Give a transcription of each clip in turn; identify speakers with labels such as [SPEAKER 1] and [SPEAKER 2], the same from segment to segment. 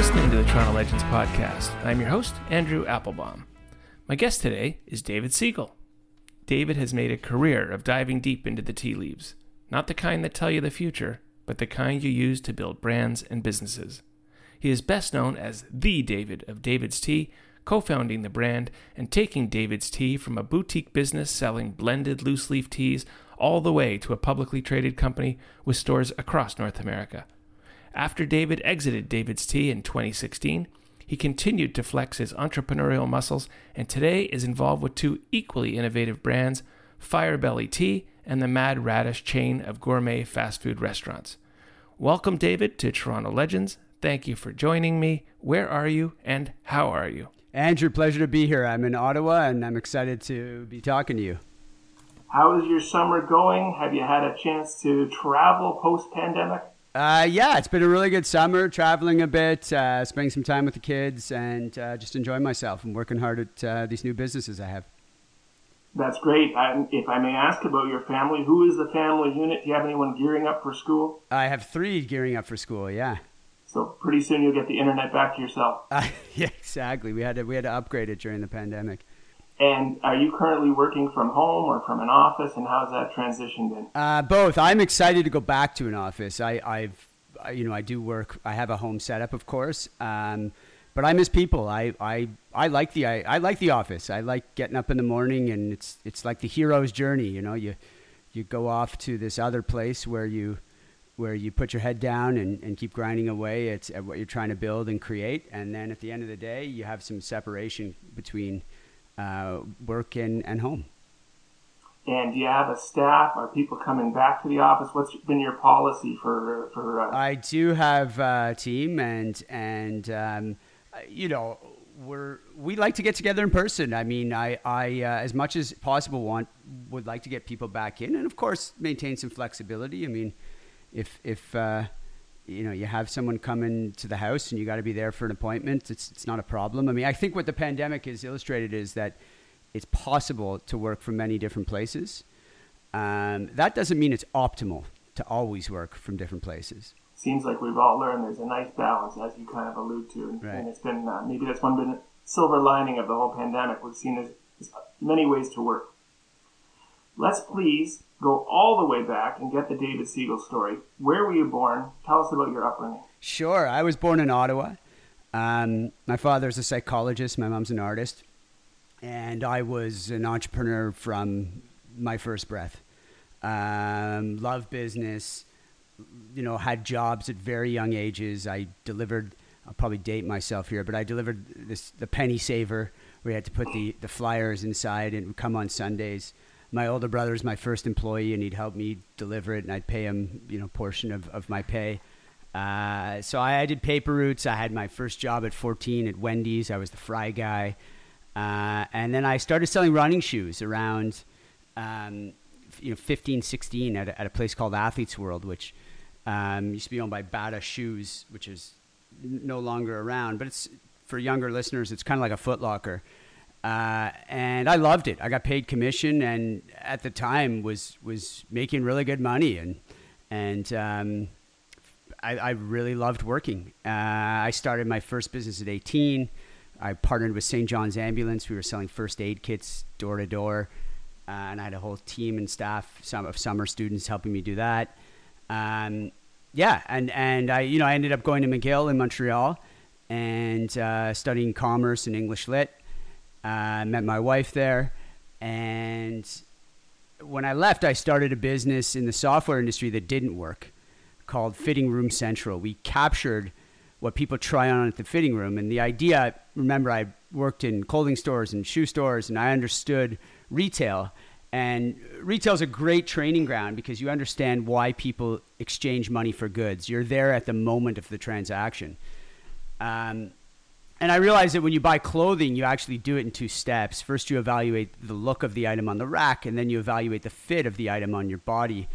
[SPEAKER 1] Listening to the Toronto Legends podcast. I'm your host, Andrew Applebaum. My guest today is David Segal. David has made a career of diving deep into the tea leaves, not the kind that tell you the future, but the kind you use to build brands and businesses. He is best known as the David of David's Tea, co founding the brand and taking David's Tea from a boutique business selling blended loose leaf teas all the way to a publicly traded company with stores across North America. After David exited David's Tea in 2016, he continued to flex his entrepreneurial muscles and today is involved with two equally innovative brands, Firebelly Tea and the Mad Radish chain of gourmet fast food restaurants. Welcome, David, to Toronto Legends. Thank you for joining me. Where are you and how are you?
[SPEAKER 2] Andrew, pleasure to be here. I'm in Ottawa and I'm excited to be talking to you.
[SPEAKER 3] How is your summer going? Have you had a chance to travel post pandemic?
[SPEAKER 2] Uh, yeah, it's been a really good summer, traveling a bit, uh, spending some time with the kids, and uh, just enjoying myself and working hard at uh, these new businesses I have.
[SPEAKER 3] That's great. I, if I may ask about your family, who is the family unit? Do you have anyone gearing up for school?
[SPEAKER 2] I have three gearing up for school. Yeah.
[SPEAKER 3] So pretty soon you'll get the internet back to yourself.
[SPEAKER 2] Yeah, exactly. We had to we had to upgrade it during the pandemic.
[SPEAKER 3] And are you currently working from home or from an office? And how's that transition been?
[SPEAKER 2] Uh, both. I'm excited to go back to an office. I, I've, you know, I do work. I have a home setup, of course, um, but I miss people. I, I, I like the, I, I like the office. I like getting up in the morning, and it's, it's like the hero's journey. You know, you, you go off to this other place where you, where you put your head down and, and keep grinding away at, at what you're trying to build and create, and then at the end of the day, you have some separation between uh, work and, and home.
[SPEAKER 3] And do you have a staff? Are people coming back to the office? What's been your policy for for? Uh...
[SPEAKER 2] I do have a team, and and um, you know we're we like to get together in person. I mean, I I uh, as much as possible want would like to get people back in, and of course maintain some flexibility. I mean, if if uh, you know you have someone coming to the house and you got to be there for an appointment it's it's not a problem. I mean i think what the pandemic has illustrated is that it's possible to work from many different places. Um, that doesn't mean it's optimal to always work from different places.
[SPEAKER 3] Seems like we've all learned there's a nice balance as you kind of allude to and,
[SPEAKER 2] Right.
[SPEAKER 3] and it's been uh, maybe that's one been silver lining of the whole pandemic we've seen there's, there's many ways to work. Let's please go all the way back and get the david segal story where were you born tell us about your upbringing
[SPEAKER 2] Sure. I was born in Ottawa. Um, my father's a psychologist. My mom's an artist. And I was an entrepreneur from my first breath. Um, love business, you know, had jobs at very young ages. I delivered, I'll probably date myself here, but I delivered this, the penny saver where you had to put the, the flyers inside and come on Sundays. My older brother was my first employee and he'd help me deliver it and I'd pay him, you know, portion of, of my pay. Uh, so I, I did paper routes. I had my first job at 14 at Wendy's. I was the fry guy. Uh, and then I started selling running shoes around, um, you know, 15, 16 at a, at a place called Athletes World, which um, used to be owned by Bata Shoes, which is no longer around. But it's for younger listeners, it's kind of like a Foot Locker. Uh, and I loved it. I got paid commission, and at the time was was making really good money, and and um, I, I really loved working. Uh, I started my first business at 18. I partnered with St. John's Ambulance. We were selling first aid kits door to door, uh, and I had a whole team and staff some of summer students helping me do that. Um, yeah, and and I you know I ended up going to McGill in Montreal and uh, studying commerce and English lit. Uh, met my wife there, and when I left, I started a business in the software industry that didn't work called Fitting Room Central. We captured what people try on at the fitting room. And the idea, remember, I worked in clothing stores and shoe stores, and I understood retail. And retail is a great training ground because you understand why people exchange money for goods. You're there at the moment of the transaction. Um, and I realized that when you buy clothing, you actually do it in two steps. First, you evaluate the look of the item on the rack, and then you evaluate the fit of the item on your body.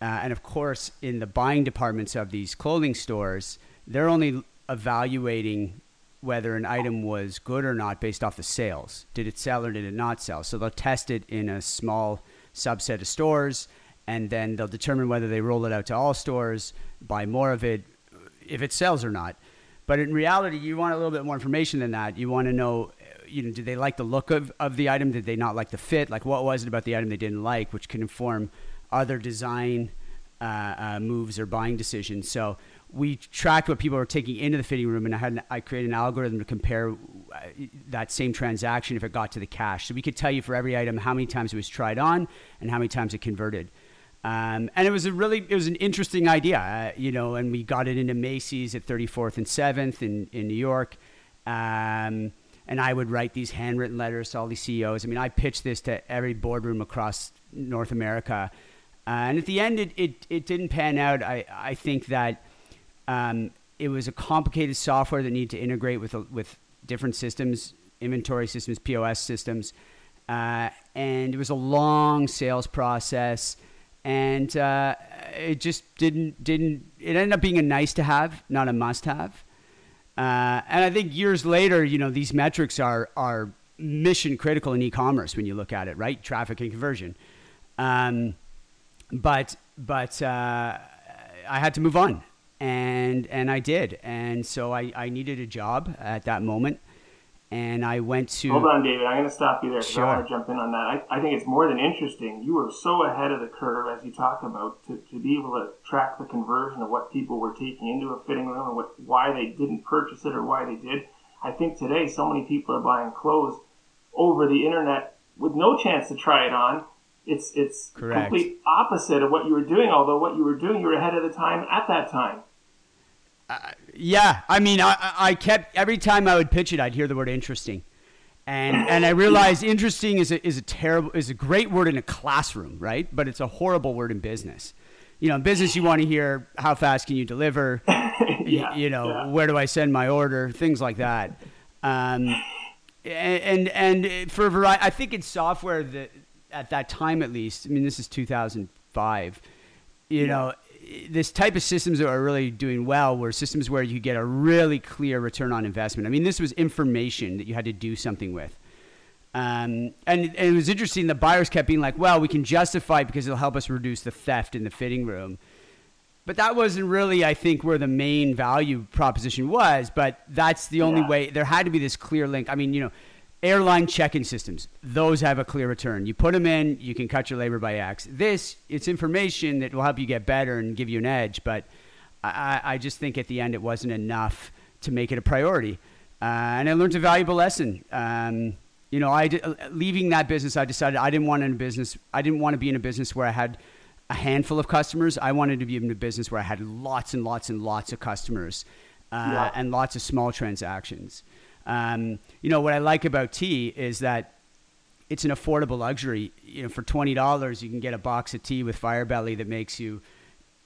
[SPEAKER 2] Uh, and of course, in the buying departments of these clothing stores, they're only evaluating whether an item was good or not based off the sales. Did it sell or did it not sell? So they'll test it in a small subset of stores, and then they'll determine whether they roll it out to all stores, buy more of it, if it sells or not. But in reality, you want a little bit more information than that. You want to know, you know, did they like the look of, of the item? Did they not like the fit? Like, what was it about the item they didn't like, which can inform other design uh, uh, moves or buying decisions. So we tracked what people were taking into the fitting room, and I had an, I created an algorithm to compare uh, that same transaction if it got to the cash. So we could tell you for every item how many times it was tried on and how many times it converted. Um, and it was a really, it was an interesting idea, uh, you know, and we got it into Macy's at 34th and 7th in, in New York. Um, and I would write these handwritten letters to all these CEOs. I mean, I pitched this to every boardroom across North America. Uh, and at the end, it, it, it didn't pan out. I, I think that um, it was a complicated software that needed to integrate with, with different systems, inventory systems, POS systems. Uh, and it was a long sales process and uh, it just didn't didn't it ended up being a nice to have not a must have. Uh, and i think years later you know these metrics are are mission critical in e-commerce when you look at it right? Traffic and conversion. Um, but but uh, i had to move on. And and i did. And so I, I needed a job at that moment and I went to.
[SPEAKER 3] Hold on, David. I'm going to stop you there because
[SPEAKER 2] sure.
[SPEAKER 3] I want to jump in on that. I, I, think it's more than interesting. You were so ahead of the curve, as you talk about, to, to be able to track the conversion of what people were taking into a fitting room and what, why they didn't purchase it or why they did. I think today so many people are buying clothes over the internet with no chance to try it on. It's it's
[SPEAKER 2] Correct.
[SPEAKER 3] complete opposite of what you were doing. Although what you were doing, you were ahead of the time at that time.
[SPEAKER 2] Uh, yeah, I mean, I, I kept every time I would pitch it, I'd hear the word interesting, and and I realized interesting is a is a terrible is a great word in a classroom, right? But it's a horrible word in business. You know, in business, you want to hear how fast can you deliver.
[SPEAKER 3] yeah,
[SPEAKER 2] you, you know,
[SPEAKER 3] yeah.
[SPEAKER 2] where do I send my order? Things like that. Um, and and for a variety, I think in software that at that time at least. I mean, this is 2005. You
[SPEAKER 3] Yeah.
[SPEAKER 2] know, this type of systems that are really doing well were systems where you get a really clear return on investment. I mean, this was information that you had to do something with. Um, and, and it was interesting. The buyers kept being like, well, we can justify it because it'll help us reduce the theft in the fitting room. But that wasn't really, I think, where the main value proposition was. But that's the only
[SPEAKER 3] Yeah.
[SPEAKER 2] way. There had to be this clear link. I mean, you know, airline check-in systems; those have a clear return. You put them in, you can cut your labor by X. This, it's information that will help you get better and give you an edge. But I, I just think at the end, it wasn't enough to make it a priority. Uh, and I learned a valuable lesson. Um, you know, I leaving that business, I decided I didn't want in a business. I didn't want to be in a business where I had a handful of customers. I wanted to be in a business where I had lots and lots and lots of customers uh,
[SPEAKER 3] Yeah.
[SPEAKER 2] and lots of small transactions. Um, you know, what I like about tea is that it's an affordable luxury. You know, for twenty dollars, you can get a box of tea with Firebelly that makes you,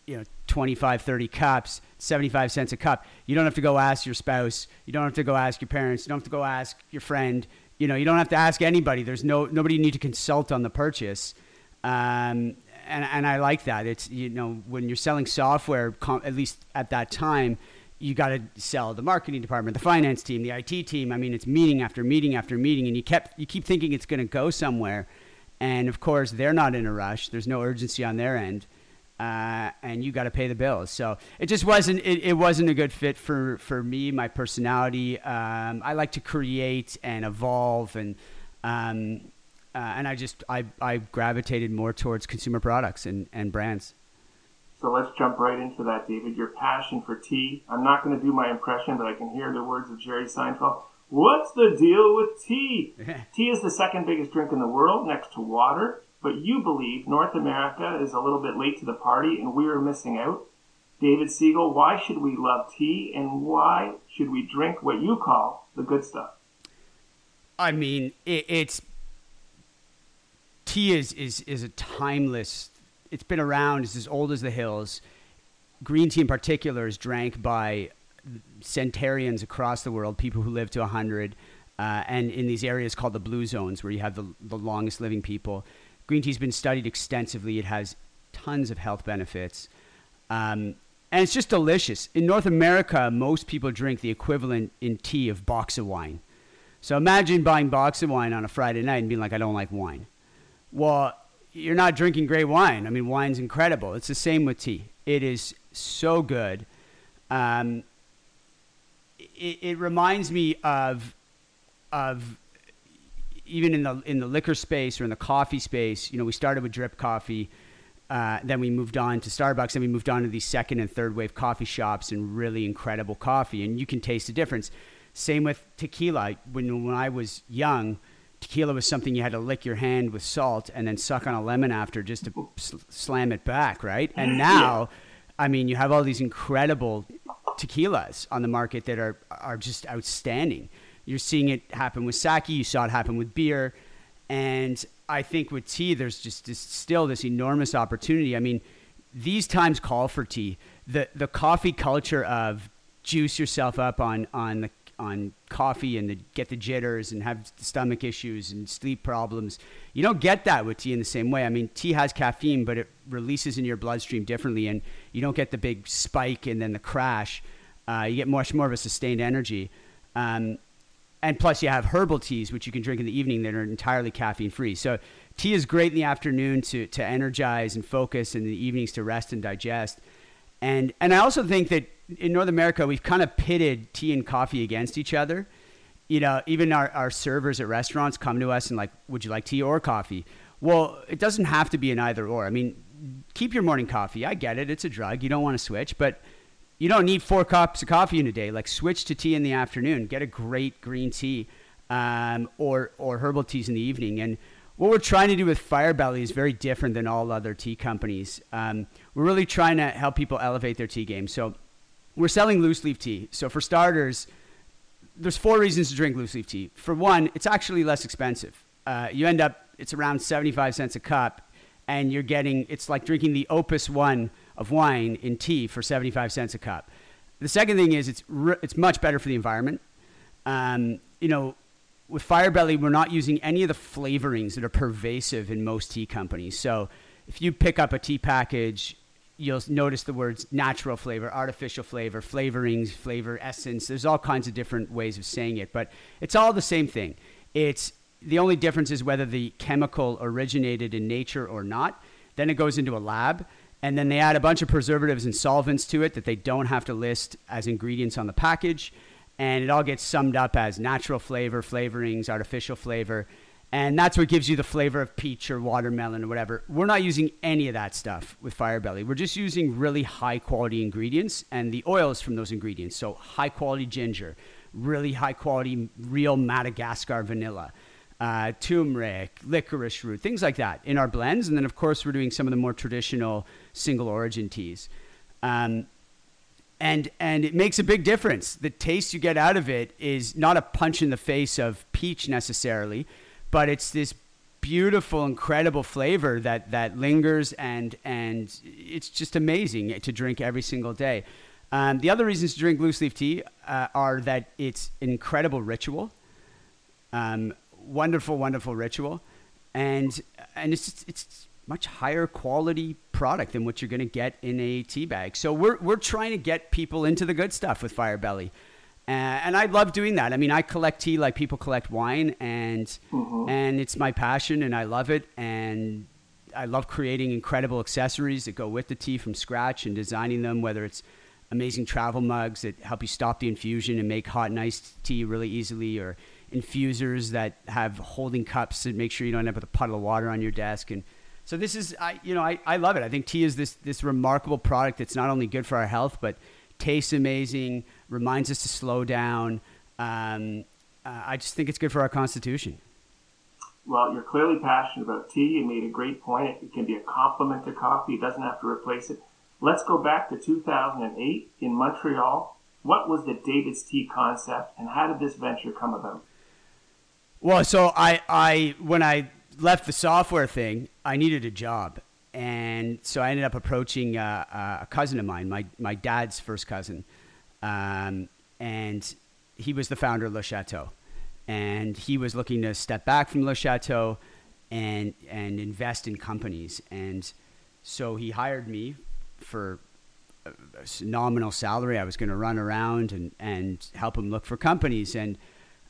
[SPEAKER 2] you know, 25, 30 cups, 75 cents a cup. You don't have to go ask your spouse. You don't have to go ask your parents. You don't have to go ask your friend. You know, you don't have to ask anybody. There's no nobody you need to consult on the purchase. Um, and, and I like that. It's, you know, when you're selling software, at least at that time, you got to sell the marketing department, the finance team, the IT team. I mean, it's meeting after meeting after meeting, and you kept you keep thinking it's going to go somewhere, and of course they're not in a rush. There's no urgency on their end, uh, and you got to pay the bills. So it just wasn't it, it wasn't a good fit for for me, my personality. Um, I like to create and evolve, and um, uh, and I just I I gravitated more towards consumer products and and brands.
[SPEAKER 3] So let's jump right into that, David. Your passion for tea. I'm not going to do my impression, but I can hear the words of Jerry Seinfeld. What's the deal with tea? tea is the second biggest drink in the world, next to water. But you believe North America is a little bit late to the party and we are missing out. David Segal, why should we love tea and why should we drink what you call the good stuff?
[SPEAKER 2] I mean, it, it's tea is, is is a timeless. It's been around. It's as old as the hills. Green tea, in particular, is drank by centenarians across the world, people who live to hundred, uh, and in these areas called the blue zones, where you have the the longest living people. Green tea's been studied extensively. It has tons of health benefits. Um, and it's just delicious. In North America, most people drink the equivalent in tea of box of wine. So imagine buying box of wine on a Friday night and being like, I don't like wine. Well, you're not drinking great wine. I mean, wine's incredible. It's the same with tea. It is so good. Um, it, it reminds me of of even in the in the liquor space or in the coffee space. You know, we started with drip coffee. Uh, then we moved on to Starbucks, and we moved on to these second and third wave coffee shops and really incredible coffee. And you can taste the difference. Same with tequila. When when I was young, tequila was something you had to lick your hand with salt and then suck on a lemon after just to sl- slam it back, right? And now, I mean, you have all these incredible tequilas on the market that are are just outstanding. You're seeing it happen with sake. You saw it happen with beer, and I think with tea, there's just this, still this enormous opportunity. I mean, these times call for tea. The the coffee culture of juice yourself up on on the on coffee and the, get the jitters and have stomach issues and sleep problems. You don't get that with tea in the same way. I mean, tea has caffeine, but it releases in your bloodstream differently, and you don't get the big spike and then the crash. Uh, you get much more of a sustained energy. Um, and plus, you have herbal teas, which you can drink in the evening that are entirely caffeine free. So, tea is great in the afternoon to, to energize and focus, and in the evenings to rest and digest. And, and I also think that in North America, we've kind of pitted tea and coffee against each other. You know, even our, our servers at restaurants come to us and like, would you like tea or coffee? Well, it doesn't have to be an either or. I mean, keep your morning coffee. I get it. It's a drug. You don't want to switch, but you don't need four cups of coffee in a day. Like switch to tea in the afternoon. Get a great green tea um, or, or herbal teas in the evening. And what we're trying to do with Firebelly is very different than all other tea companies. Um, we're really trying to help people elevate their tea game. So we're selling loose leaf tea. So for starters, there's four reasons to drink loose leaf tea. For one, it's actually less expensive. Uh, you end up it's around 75 cents a cup, and you're getting it's like drinking the Opus One of wine in tea for 75 cents a cup. The second thing is it's re- it's much better for the environment. Um, you know, with Firebelly, we're not using any of the flavorings that are pervasive in most tea companies. So if you pick up a tea package you'll notice the words natural flavor, artificial flavor, flavorings, flavor essence. There's all kinds of different ways of saying it, but it's all the same thing. It's the only difference is whether the chemical originated in nature or not. Then it goes into a lab, and then they add a bunch of preservatives and solvents to it that they don't have to list as ingredients on the package. And it all gets summed up as natural flavor, flavorings, artificial flavor. And that's what gives you the flavor of peach or watermelon or whatever. We're not using any of that stuff with Firebelly. We're just using really high quality ingredients and the oils from those ingredients. So, high quality ginger, really high quality real Madagascar vanilla, uh, turmeric, licorice root, things like that in our blends. And then, of course, we're doing some of the more traditional single origin teas. Um, and, and it makes a big difference. The taste you get out of it is not a punch in the face of peach necessarily but it's this beautiful, incredible flavor that that lingers and and it's just amazing to drink every single day. Um, the other reasons to drink loose leaf tea uh, are that it's incredible ritual, um, wonderful, wonderful ritual, and and it's just, it's much higher quality product than what you're going to get in a tea bag. So we're we're trying to get people into the good stuff with Firebelly. Uh, and I love doing that. I mean, I collect tea like people collect wine, and mm-hmm. and it's my passion, and I love it. And I love creating incredible accessories that go with the tea from scratch and designing them. Whether it's amazing travel mugs that help you stop the infusion and make hot and iced tea really easily, or infusers that have holding cups that make sure you don't end up with a puddle of water on your desk. And so this is, I you know, I, I love it. I think tea is this this remarkable product that's not only good for our health, but tastes amazing reminds us to slow down. Um, uh, I just think it's good for our constitution.
[SPEAKER 3] Well, you're clearly passionate about tea. You made a great point. It can be a complement to coffee. It doesn't have to replace it. Let's go back to 2008 in Montreal. What was the David's Tea concept, and how did this venture come about?
[SPEAKER 2] Well, so I, I when I left the software thing, I needed a job, and so I ended up approaching uh, uh, a cousin of mine, my my dad's first cousin, um, and he was the founder of Le Chateau, and he was looking to step back from Le Chateau and and invest in companies, and so he hired me for a nominal salary. I was going to run around and and help him look for companies, and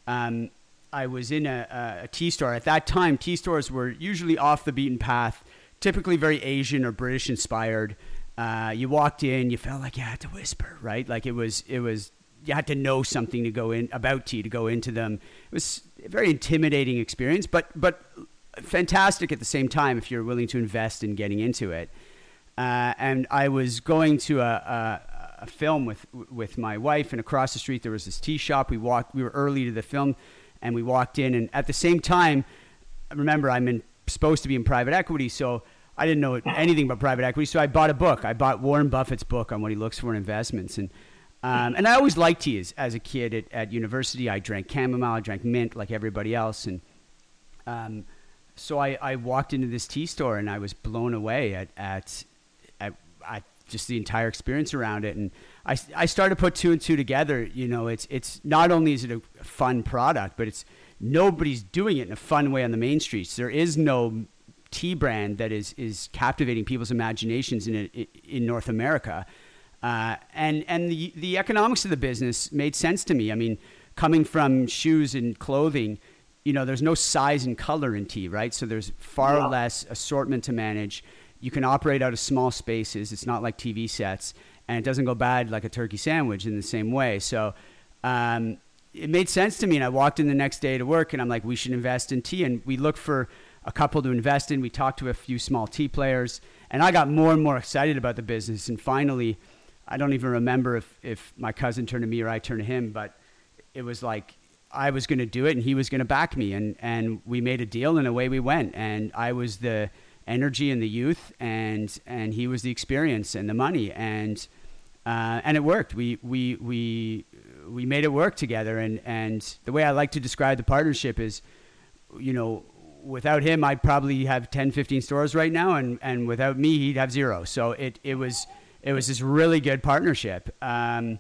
[SPEAKER 2] um, I was in a, a tea store at that time. Tea stores were usually off the beaten path, typically very Asian or British inspired. Uh, you walked in, you felt like you had to whisper, right? Like it was it was you had to know something to go in about tea to go into them. It was a very intimidating experience, but but fantastic at the same time if you're willing to invest in getting into it. Uh, and I was going to a, a, a, film with with my wife, and across the street there was this tea shop. We walked. We were early to the film, and we walked in, and at the same time, remember I'm in, supposed to be in private equity, so. I didn't know anything about private equity, so I bought a book. I bought Warren Buffett's book on what he looks for in investments, and um, and I always liked tea as, as a kid at, at, university. I drank chamomile, I drank mint like everybody else. And um, so I, I walked into this tea store and I was blown away at, at, at, at just the entire experience around it. And I, I started to put two and two together. You know, it's, it's not only is it a fun product, but it's nobody's doing it in a fun way on the main streets. There is no tea brand that is, is captivating people's imaginations in, in North America. Uh, and and the the economics of the business made sense to me. I mean, coming from shoes and clothing, you know, there's no size and color in tea, right? So there's far yeah. less assortment to manage. You can operate out of small spaces. It's not like TV sets, and it doesn't go bad like a turkey sandwich in the same way. So. Um, it made sense to me, and I walked in the next day to work, and I'm like, we should invest in tea, and we look for a couple to invest in. We talked to a few small tea players, and I got more and more excited about the business. And finally, I don't even remember if, if my cousin turned to me or I turned to him, but it was like I was going to do it and he was going to back me. And, and we made a deal and away we went. And I was the energy and the youth and, and he was the experience and the money. And, uh, and it worked. We, we, we, we made it work together. And, and the way I like to describe the partnership is, you know, without him, I'd probably have 10, 15 stores right now. And, and without me, he'd have zero. So it, it was, it was this really good partnership. Um,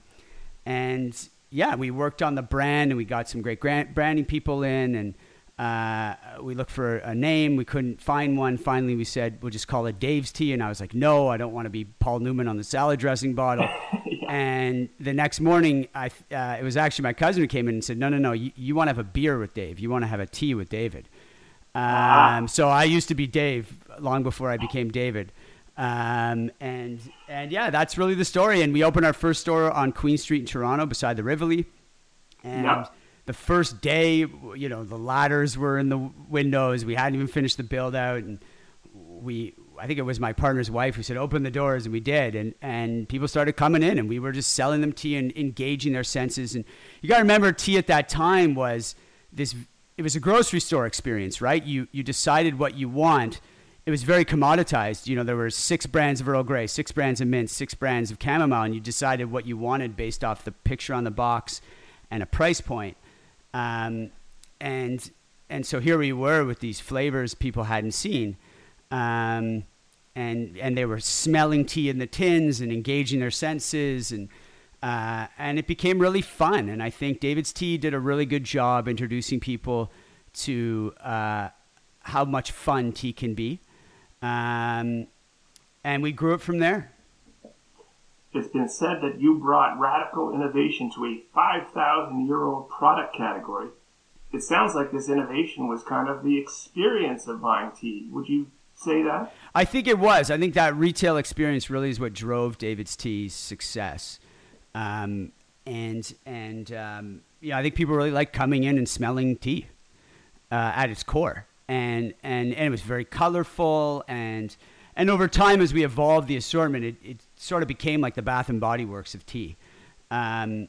[SPEAKER 2] and yeah, we worked on the brand and we got some great branding people in and uh, we looked for a name. We couldn't find one. Finally, we said we'll just call it Dave's Tea. And I was like, no, I don't want to be Paul Newman on the salad dressing bottle. And the next morning, I uh, it was actually my cousin who came in and said, no, no, no, you, you want to have a beer with Dave. You want to have a tea with David. Ah. Um, So I used to be Dave long before I became David. Um, and and yeah, that's really the story. And we opened our first store on Queen Street in Toronto, beside the Rivoli. And yep. the first day, you know, the ladders were in the windows. We hadn't even finished the build out, and we. I think it was my partner's wife who said, "Open the doors," and we did. And and people started coming in, and we were just selling them tea and engaging their senses. And you got to remember, tea at that time was this. It was a grocery store experience, right? You you decided what you want it was very commoditized. You know, there were six brands of Earl Grey, six brands of mint, six brands of chamomile, and you decided what you wanted based off the picture on the box and a price point. Um, and and so here we were with these flavors people hadn't seen. Um, and and they were smelling tea in the tins and engaging their senses and uh, and it became really fun. And I think David's Tea did a really good job introducing people to uh, how much fun tea can be. Um, and we grew it from there.
[SPEAKER 3] It's been said that you brought radical innovation to a 5,000 year old product category. It sounds like this innovation was kind of the experience of buying tea. Would you say that?
[SPEAKER 2] I think it was. I think that retail experience really is what drove David's Tea's success. Um, and and um, yeah, I think people really like coming in and smelling tea uh, at its core. And and and it was very colorful and and over time as we evolved the assortment it, it sort of became like the bath and body works of tea. Um,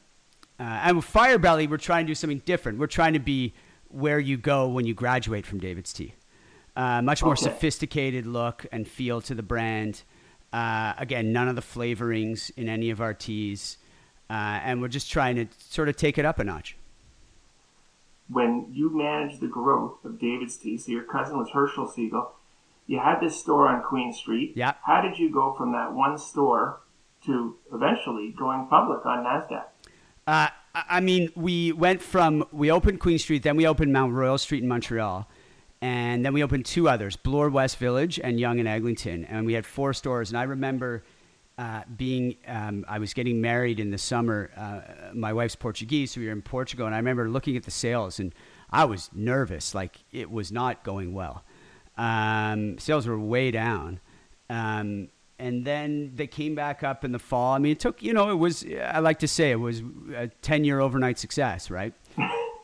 [SPEAKER 2] uh, and with firebelly we're trying to do something different. We're trying to be where you go when you graduate from david's tea. Uh, much more okay. sophisticated look and feel to the brand. Uh, again, none of the flavorings in any of our teas, uh, and we're just trying to sort of take it up a notch.
[SPEAKER 3] When you managed the growth of David's Tea, so your cousin was Herschel Segal, you had this store on Queen Street.
[SPEAKER 2] Yeah.
[SPEAKER 3] How did you go from that one store to eventually going public on Nasdaq?
[SPEAKER 2] Uh, I mean, we went from we opened Queen Street, then we opened Mount Royal Street in Montreal, and then we opened two others: Bloor West Village and Yonge and Eglinton, and we had four stores. And I remember uh, being um, I was getting married in the summer. Uh, my wife's Portuguese, so we were in Portugal, and I remember looking at the sales, and I was nervous, like it was not going well. Um, sales were way down. Um, and then they came back up in the fall. I mean, it took, you know, it was, I like to say, it was a 10 year overnight success, right?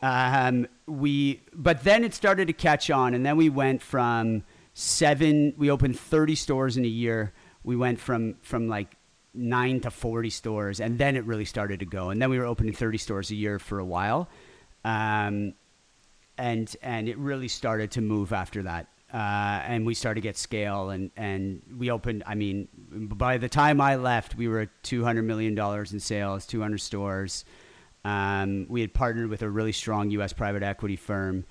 [SPEAKER 2] um, we, but then it started to catch on, and then we went from seven, we opened 30 stores in a year. We went from, from like nine to 40 stores, and then it really started to go. And then we were opening 30 stores a year for a while. Um, and, and it really started to move after that uh, and we started to get scale and, and we opened i mean by the time i left we were at $200 million in sales 200 stores um, we had partnered with a really strong us private equity firm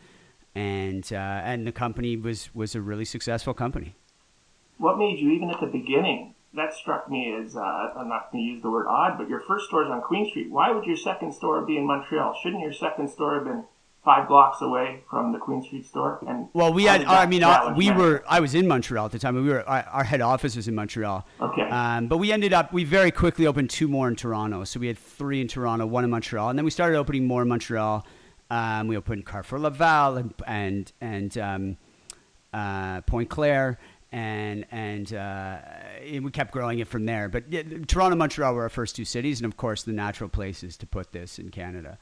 [SPEAKER 2] and, uh, and the company was, was a really successful company
[SPEAKER 3] what made you even at the beginning that struck me as uh, i'm not going to use the word odd but your first store is on queen street why would your second store be in montreal shouldn't your second store have been five blocks away from the Queen Street store. And
[SPEAKER 2] well, we had. I mean, uh, we were. I was in Montreal at the time. We were. Our, our head office was in Montreal.
[SPEAKER 3] Okay.
[SPEAKER 2] Um, but we ended up. We very quickly opened two more in Toronto. So we had three in Toronto, one in Montreal, and then we started opening more in Montreal. Um, we opened Carrefour Laval and and and um, uh, Pointe-Claire. And and uh, we kept growing it from there. But yeah, Toronto, and Montreal were our first two cities, and of course, the natural places to put this in Canada.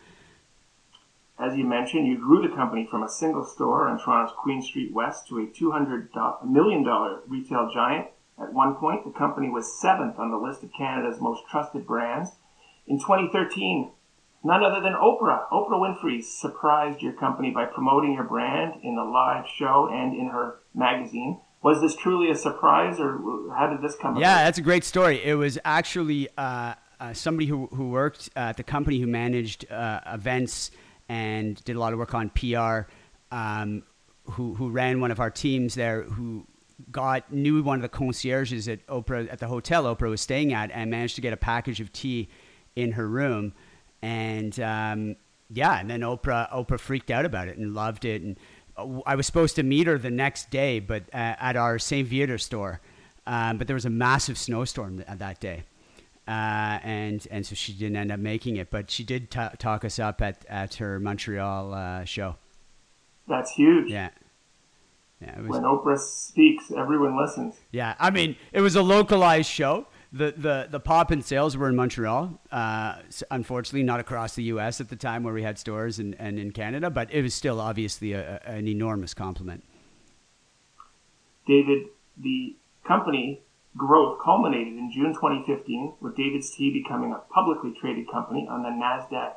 [SPEAKER 3] As you mentioned, you grew the company from a single store on Toronto's Queen Street West to a $200 million retail giant. At one point, the company was seventh on the list of Canada's most trusted brands. In 2013, none other than Oprah, Oprah Winfrey, surprised your company by promoting your brand in a live show and in her magazine. Was this truly a surprise, or how did this come?
[SPEAKER 2] Yeah, about? that's a great story. It was actually uh, uh, somebody who, who worked at the company who managed uh, events and did a lot of work on PR. Um, who who ran one of our teams there, who got knew one of the concierges at Oprah at the hotel Oprah was staying at, and managed to get a package of tea in her room, and um, yeah, and then Oprah Oprah freaked out about it and loved it, and I was supposed to meet her the next day, but uh, at our Saint Viateur store, um, but there was a massive snowstorm that day. Uh, and and so she didn't end up making it, but she did t- talk us up at at her Montreal uh, show.
[SPEAKER 3] That's huge.
[SPEAKER 2] Yeah. Yeah,
[SPEAKER 3] was, when Oprah speaks, everyone listens.
[SPEAKER 2] Yeah, I mean, it was a localized show. The the the pop and sales were in Montreal. Uh, unfortunately, not across the U.S. at the time where we had stores and, and in Canada, but it was still obviously a, an enormous compliment.
[SPEAKER 3] David, the company growth culminated in June 2015 with David's Tea becoming a publicly traded company on the NASDAQ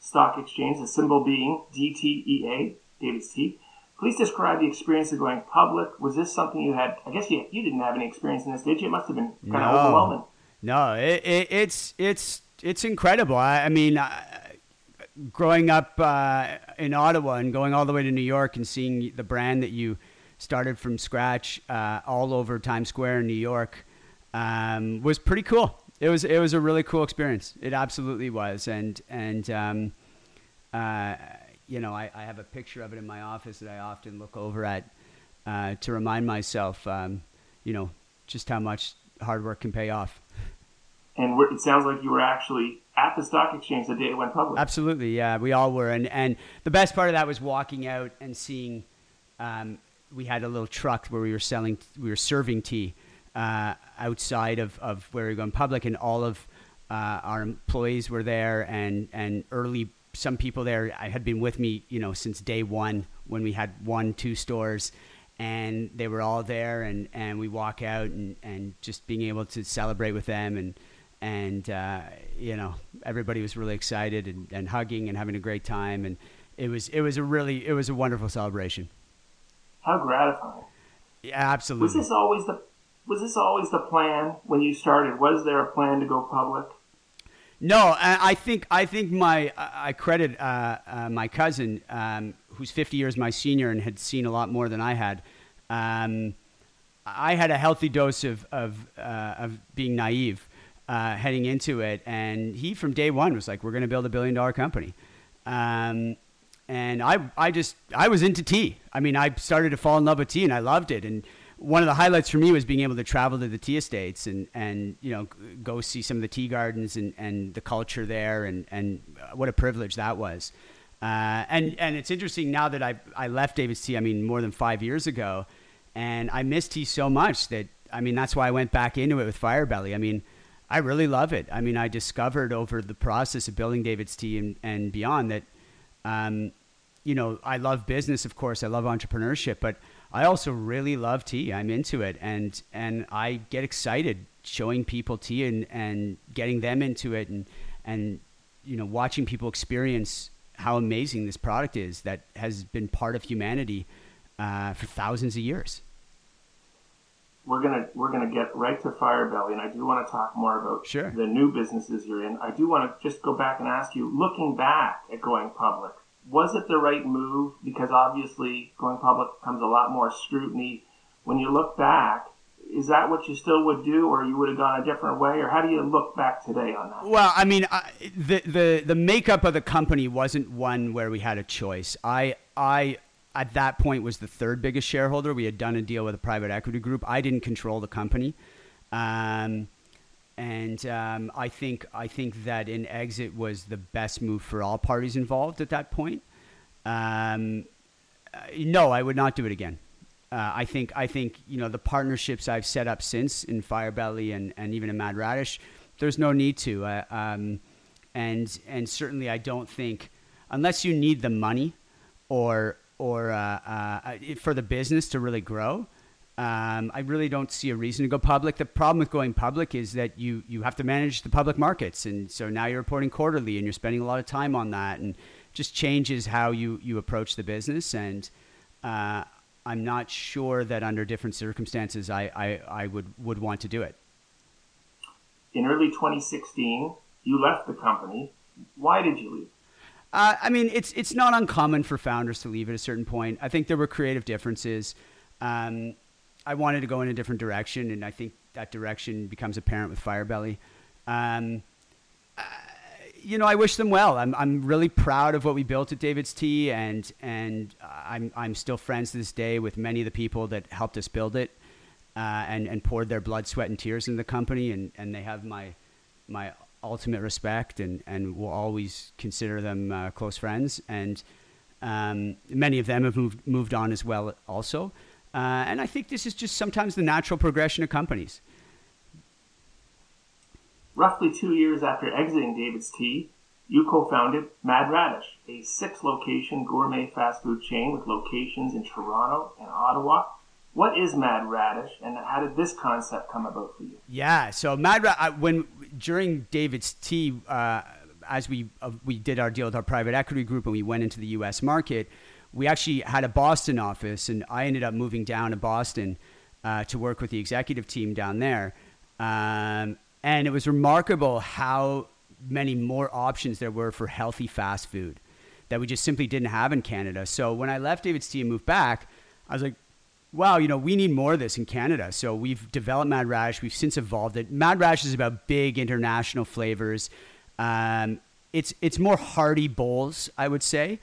[SPEAKER 3] stock exchange, the symbol being DTEA, David's Tea. Please describe the experience of going public. Was this something you had? I guess you, you didn't have any experience in this, did you? It must have been kind no. of overwhelming.
[SPEAKER 2] No, it, it, it's it's it's incredible. I, I mean, uh, growing up uh, in Ottawa and going all the way to New York and seeing the brand that you started from scratch uh, all over Times Square in New York um, was pretty cool. It was it was a really cool experience. It absolutely was, and and um, uh, you know I, I, have a picture of it in my office that I often look over at uh, to remind myself, um, you know, just how much hard work can pay off.
[SPEAKER 3] And it sounds like you were actually at the stock exchange the day it went public.
[SPEAKER 2] Absolutely, yeah, we all were, and and the best part of that was walking out and seeing. Um, we had a little truck where we were selling, we were serving tea uh, outside of, of where we go in public, and all of uh, our employees were there, and and early some people there I had been with me, you know, since day one when we had one two stores, and they were all there, and and we walk out and and just being able to celebrate with them and. And uh, you know, everybody was really excited and, and hugging and having a great time, and it was it was a really it was a wonderful celebration.
[SPEAKER 3] How gratifying.
[SPEAKER 2] Yeah, absolutely.
[SPEAKER 3] Was this always the was this always the plan when you started? Was there a plan to go public?
[SPEAKER 2] No, I think I think my I credit uh, uh, my cousin, um, who's 50 years my senior and had seen a lot more than I had. Um, I had a healthy dose of of, uh, of being naive uh, heading into it, and he from day one was like, "We're going to build a billion dollar company." Um, and I I just I was into tea. I mean, I started to fall in love with tea, and I loved it, and one of the highlights for me was being able to travel to the tea estates and, and you know go see some of the tea gardens and, and the culture there and, and what a privilege that was. Uh, and and it's interesting now that I I left David's Tea. I mean more than five years ago, and I miss tea so much that I mean that's why I went back into it with Firebelly. I mean I really love it. I mean I discovered over the process of building David's Tea and, and beyond that, um, you know I love business of course I love entrepreneurship, but I also really love tea. I'm into it, and and I get excited showing people tea and, and getting them into it, and and you know watching people experience how amazing this product is that has been part of humanity uh, for thousands of years.
[SPEAKER 3] We're gonna we're gonna get right to Firebelly, and I do want to talk more about
[SPEAKER 2] sure.
[SPEAKER 3] the new businesses you're in. I do want to just go back and ask you, looking back at going public, was it the right move? Because obviously, going public comes a lot more scrutiny. When you look back, is that what you still would do, or you would have gone a different way, or how do you look back today on that?
[SPEAKER 2] Well, I mean, I, the the the makeup of the company wasn't one where we had a choice. I I at that point was the third biggest shareholder. We had done a deal with a private equity group. I didn't control the company. Um, and um, I think I think that an exit was the best move for all parties involved at that point. Um, uh, no, I would not do it again. Uh, I think I think you know the partnerships I've set up since in Firebelly and, and even in Mad Radish, there's no need to. Uh, um, and and certainly I don't think unless you need the money or or uh, uh, for the business to really grow, um, I really don't see a reason to go public. The problem with going public is that you, you have to manage the public markets. And so now you're reporting quarterly and you're spending a lot of time on that and just changes how you, you approach the business. And uh, I'm not sure that under different circumstances I, I, I would, would want to do it.
[SPEAKER 3] In early 2016, you left the company. Why did you leave?
[SPEAKER 2] Uh, I mean, it's, it's not uncommon for founders to leave at a certain point. I think there were creative differences. Um, I wanted to go in a different direction, and I think that direction becomes apparent with Firebelly. Um, you know, I wish them well. I'm, I'm really proud of what we built at David's Tea, and and I'm I'm still friends to this day with many of the people that helped us build it, uh, and and poured their blood, sweat, and tears into the company, and, and they have my my ultimate respect, and and will always consider them uh, close friends, and um, many of them have moved moved on as well, also. Uh, and I think this is just sometimes the natural progression of companies.
[SPEAKER 3] Roughly two years after exiting David's Tea, you co founded Mad Radish, a six location gourmet fast food chain with locations in Toronto and Ottawa. What is Mad Radish, and how did this concept come about for you?
[SPEAKER 2] Yeah, so Mad Radish, when during David's Tea, uh, as we uh, we did our deal with our private equity group and we went into the U.S. market, we actually had a Boston office, and I ended up moving down to Boston uh, to work with the executive team down there. Um, and it was remarkable how many more options there were for healthy fast food that we just simply didn't have in Canada. So when I left David's Tea and moved back, I was like, wow, you know, we need more of this in Canada. So we've developed Mad Radish. We've since evolved it. Mad Radish is about big international flavors. Um, it's it's more hearty bowls, I would say.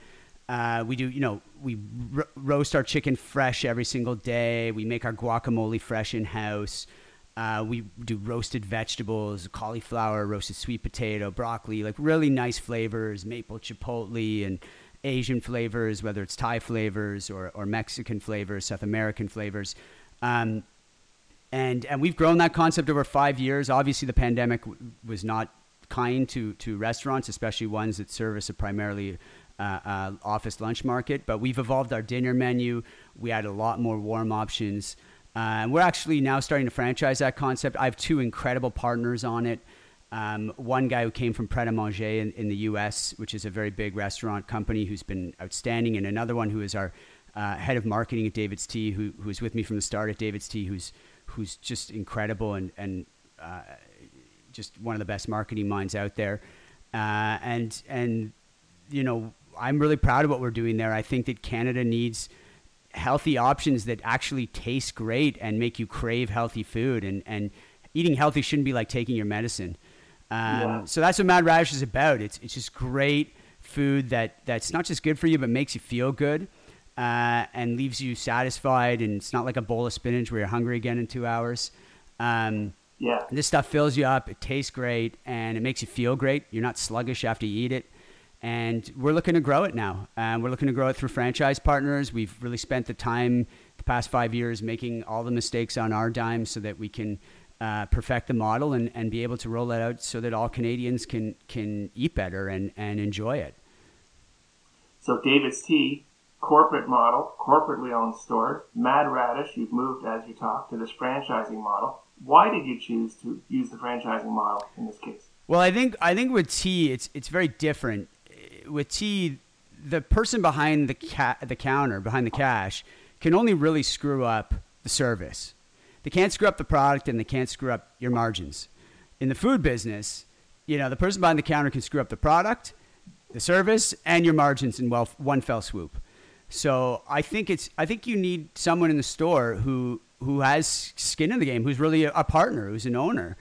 [SPEAKER 2] Uh, we do, you know, we ro- roast our chicken fresh every single day. We make our guacamole fresh in house. Uh, we do roasted vegetables, cauliflower, roasted sweet potato, broccoli, like really nice flavors, maple chipotle and Asian flavors, whether it's Thai flavors or, or Mexican flavors, South American flavors. Um, and, and we've grown that concept over five years. Obviously, the pandemic w- was not kind to, to restaurants, especially ones that service a primarily uh, uh, office lunch market, but we've evolved our dinner menu. We add a lot more warm options. Uh, and we're actually now starting to franchise that concept. I have two incredible partners on it. Um, one guy who came from Pret a Manger in, in, the US, which is a very big restaurant company who's been outstanding, and another one who is our uh, head of marketing at David's Tea, who, who's with me from the start at David's Tea, who's who's just incredible and and uh, just one of the best marketing minds out there. Uh, and and you know, I'm really proud of what we're doing there. I think that Canada needs healthy options that actually taste great and make you crave healthy food. And and eating healthy shouldn't be like taking your medicine. Um, yeah. So that's what Mad Radish is about. It's it's just great food that that's not just good for you, but makes you feel good. Uh, and leaves you satisfied, and it's not like a bowl of spinach where you're hungry again in two hours. Um,
[SPEAKER 3] yeah.
[SPEAKER 2] This stuff fills you up. It tastes great, and it makes you feel great. You're not sluggish after you eat it. And we're looking to grow it now. Uh, we're looking to grow it through franchise partners. We've really spent the time the past five years making all the mistakes on our dime so that we can uh, perfect the model and, and be able to roll that out so that all Canadians can can eat better and, and enjoy it.
[SPEAKER 3] So David's Tea, corporate model, corporately owned stores. Mad Radish, you've moved as you talk to this franchising model. Why did you choose to use the franchising model in this case?
[SPEAKER 2] Well, I think I think with tea, it's it's very different. With tea, the person behind the ca- the counter, behind the cash, can only really screw up the service. They can't screw up the product, and they can't screw up your margins. In the food business, you know, the person behind the counter can screw up the product, the service, and your margins in well, one fell swoop. So I think it's I think you need someone in the store who who has skin in the game, who's really a, partner, who's an owner.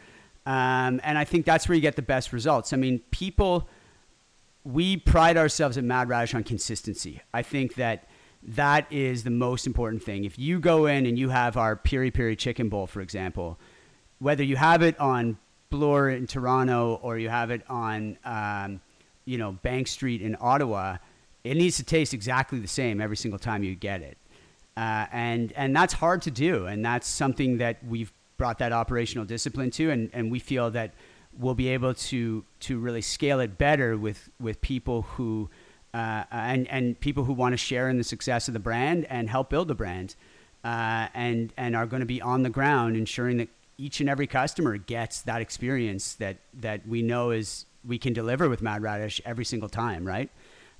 [SPEAKER 2] Um, and I think that's where you get the best results. I mean, people, we pride ourselves at Mad Radish on consistency. I think that that is the most important thing. If you go in and you have our Piri Piri chicken bowl, for example, whether you have it on Bloor in Toronto or you have it on, um, you know, Bank Street in Ottawa, it needs to taste exactly the same every single time you get it. Uh, and and that's hard to do, and that's something that we've brought that operational discipline to, and, and we feel that we'll be able to to really scale it better with with people who uh, and and people who want to share in the success of the brand and help build the brand, uh, and and are going to be on the ground ensuring that each and every customer gets that experience that that we know is we can deliver with Mad Radish every single time, right?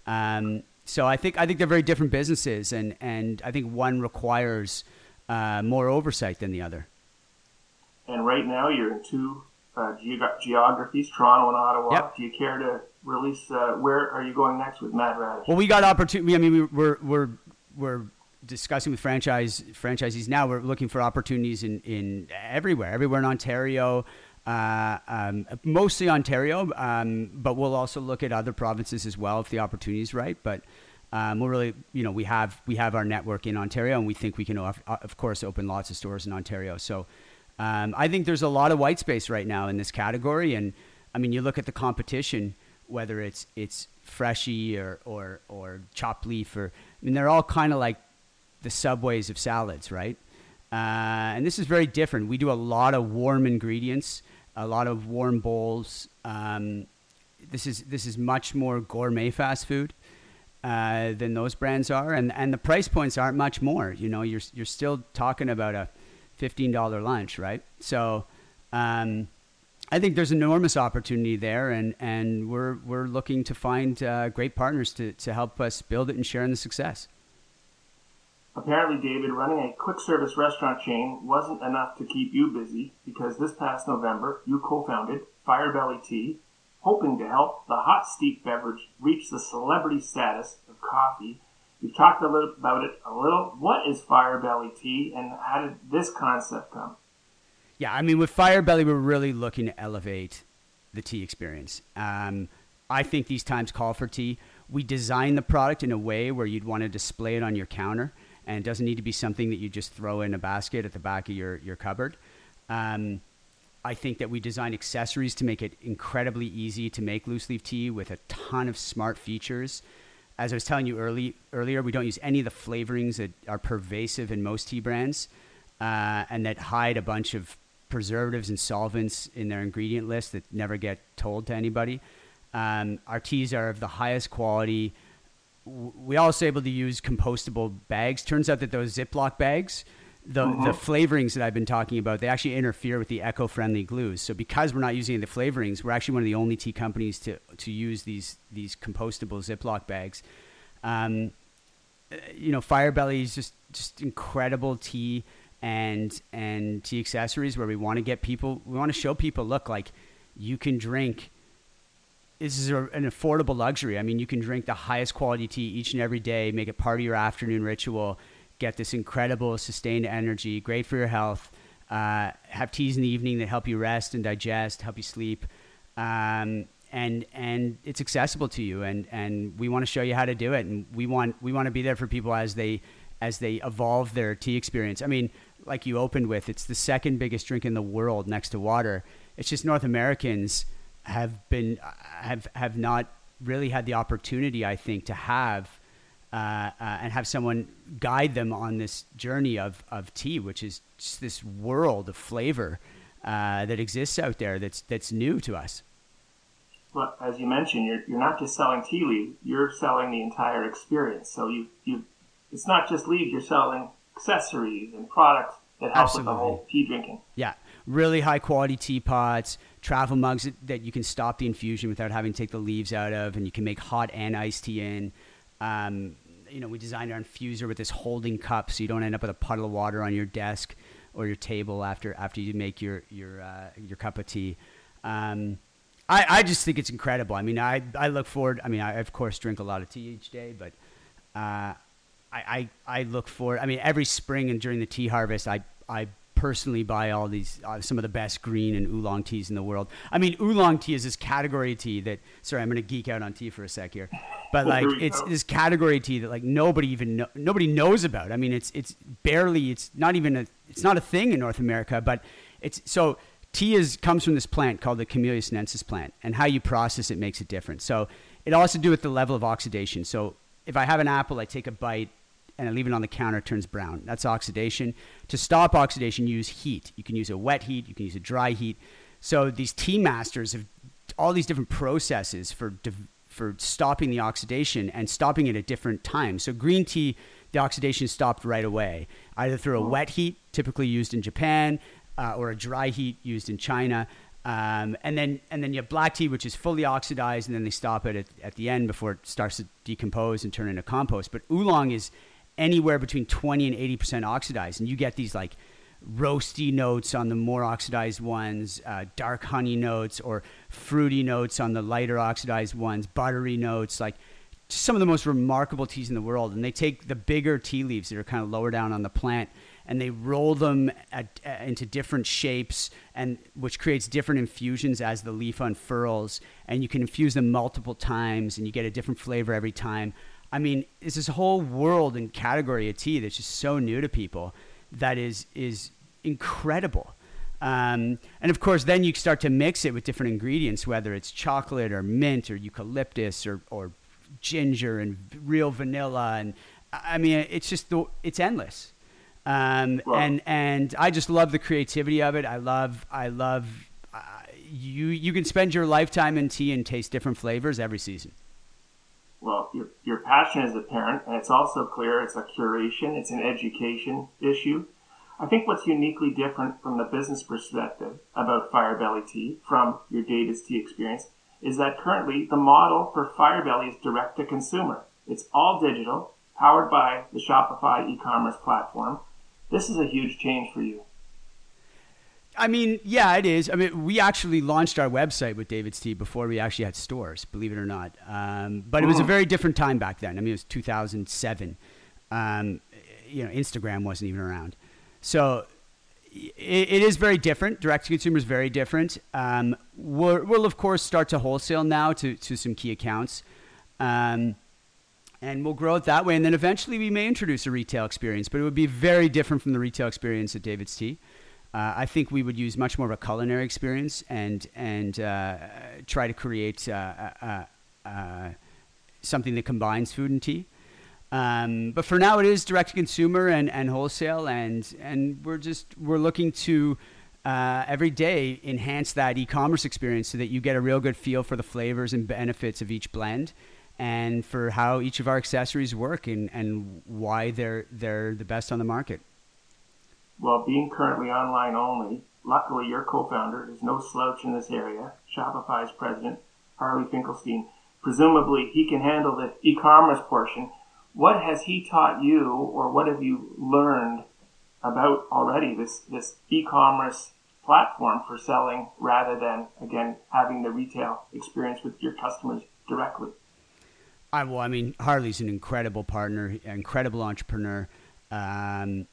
[SPEAKER 2] Um, so I think I think they're very different businesses, and and I think one requires uh, more oversight than the other.
[SPEAKER 3] And right now, you're in two uh, ge- geographies, Toronto and Ottawa.
[SPEAKER 2] Yep.
[SPEAKER 3] Do you care to release? Uh, where are you going next with Mad Radish?
[SPEAKER 2] Well, we got opportunity. I mean, we, we're we're we're discussing with franchise franchisees now. We're looking for opportunities in in everywhere, everywhere in Ontario. Uh, um, mostly Ontario, um, but we'll also look at other provinces as well if the opportunity is right. But um, we're really, you know, we have we have our network in Ontario, and we think we can, of, of course, open lots of stores in Ontario. So um, I think there's a lot of white space right now in this category, and I mean, you look at the competition, whether it's it's Freshii or or or chopped leaf, or I mean, they're all kind of like the subways of salads, right? Uh, and this is very different. We do a lot of warm ingredients a lot of warm bowls. Um, this is this is much more gourmet fast food uh, than those brands are, and and the price points aren't much more. You know, you're you're still talking about a fifteen dollar lunch, right? So. Um, I think there's enormous opportunity there, and, and we're, we're looking to find uh, great partners to, to help us build it and share in the success.
[SPEAKER 3] Apparently, David, running a quick service restaurant chain wasn't enough to keep you busy because this past November you co founded Firebelly Tea, hoping to help the hot steep beverage reach the celebrity status of coffee. You've talked a little about it a little. What is Firebelly Tea and how did this concept come?
[SPEAKER 2] Yeah, I mean, with Firebelly, we're really looking to elevate the tea experience. Um, I think these times call for tea. We design the product in a way where you'd want to display it on your counter and it doesn't need to be something that you just throw in a basket at the back of your, your cupboard. Um, I think that we design accessories to make it incredibly easy to make loose leaf tea with a ton of smart features. As I was telling you early, earlier, we don't use any of the flavorings that are pervasive in most tea brands uh, and that hide a bunch of preservatives and solvents in their ingredient list that never get told to anybody. Um, our teas are of the highest quality We're also able to use compostable bags. Turns out that those Ziploc bags, the, the flavorings that I've been talking about, they actually interfere with the eco-friendly glues. So because we're not using the flavorings, we're actually one of the only tea companies to, to use these, these compostable Ziploc bags. Um, you know, Firebelly is just, just incredible tea. and and tea accessories where we want to get people we want to show people look like you can drink this is a, an affordable luxury i mean you can drink the highest quality tea each and every day make it part of your afternoon ritual get this incredible sustained energy great for your health uh, have teas in the evening that help you rest and digest help you sleep um, and and it's accessible to you and and we want to show you how to do it and we want we want to be there for people as they as they evolve their tea experience i mean like you opened with, it's the second biggest drink in the world next to water. It's just North Americans have been have have not really had the opportunity, I think, to have uh, uh, and have someone guide them on this journey of of tea, which is just this world of flavor uh, that exists out there that's that's new to us.
[SPEAKER 3] Well, as you mentioned, you're you're not just selling tea leaves; you're selling the entire experience. So you you it's not just leaves; you're selling accessories and products that help Absolutely. with the whole tea drinking.
[SPEAKER 2] Yeah, really high quality teapots, travel mugs that you can stop the infusion without having to take the leaves out of, and you can make hot and iced tea in. Um, you know, we designed our infuser with this holding cup, so you don't end up with a puddle of water on your desk or your table after after you make your your uh, your cup of tea. Um, I, I just think it's incredible. I mean, I, I look forward. I mean, I of course drink a lot of tea each day, but uh, I, I, I look forward. I mean, every spring and during the tea harvest, I I personally buy all these uh, some of the best green and oolong teas in the world. I mean, oolong tea is this category of tea that. Sorry, I'm going to geek out on tea for a sec here, but like it's this category tea that like nobody even know, nobody knows about. I mean, it's it's barely it's not even a it's not a thing in North America, but it's so tea is comes from this plant called the Camellia sinensis plant, and how you process it makes it different. So it also do with the level of oxidation. So if I have an apple, I take a bite and I leave it on the counter, it turns brown. That's oxidation. To stop oxidation, use heat. You can use a wet heat, you can use a dry heat. So these tea masters have all these different processes for for stopping the oxidation and stopping it at different times. So green tea, the oxidation stopped right away, either through a wet heat, typically used in Japan, uh, or a dry heat used in China. Um, and then and then you have black tea, which is fully oxidized, and then they stop it at, at the end before it starts to decompose and turn into compost. But oolong is anywhere between 20 and 80% oxidized. And you get these like roasty notes on the more oxidized ones, uh, dark honey notes, or fruity notes on the lighter oxidized ones, buttery notes, like some of the most remarkable teas in the world. And they take the bigger tea leaves that are kind of lower down on the plant and they roll them at, uh, into different shapes and which creates different infusions as the leaf unfurls. And you can infuse them multiple times and you get a different flavor every time. I mean, it's this whole world and category of tea that's just so new to people that is is incredible. Um, and of course, then you start to mix it with different ingredients, whether it's chocolate or mint or eucalyptus or, or ginger and real vanilla. And I mean, it's just the, it's endless. Um, wow. and and I just love the creativity of it. I love I love uh, you. You can spend your lifetime in tea and taste different flavors every season
[SPEAKER 3] well, your, your passion is apparent, and it's also clear it's a curation, it's an education issue. I think what's uniquely different from the business perspective about Firebelly Tea from your David's Tea experience is that currently the model for Firebelly is direct to consumer. It's all digital, powered by the Shopify e-commerce platform. This is a huge change for you.
[SPEAKER 2] I mean, yeah, it is. I mean, we actually launched our website with David's Tea before we actually had stores, believe it or not. Um, but it was a very different time back then. I mean, it was 2007. Um, you know, Instagram wasn't even around. So it, it is very different. Direct to consumer is very different. Um, we'll, we'll, of course, start to wholesale now to, to some key accounts. Um, and we'll grow it that way. And then eventually we may introduce a retail experience, but it would be very different from the retail experience at David's Tea. Uh, I think we would use much more of a culinary experience and and uh, try to create uh, uh, uh, something that combines food and tea. Um, but for now, it is direct to consumer and, and wholesale, and and we're just we're looking to every day enhance that e-commerce experience so that you get a real good feel for the flavors and benefits of each blend and for how each of our accessories work and, and why they're they're the best on the market.
[SPEAKER 3] While being currently online only, luckily your co-founder is no slouch in this area, Shopify's president, Harley Finkelstein. Presumably he can handle the e-commerce portion. What has he taught you or what have you learned about already this this e-commerce platform for selling rather than again having the retail experience with your customers directly.
[SPEAKER 2] I, well, I mean, Harley's an incredible partner, incredible entrepreneur. Um,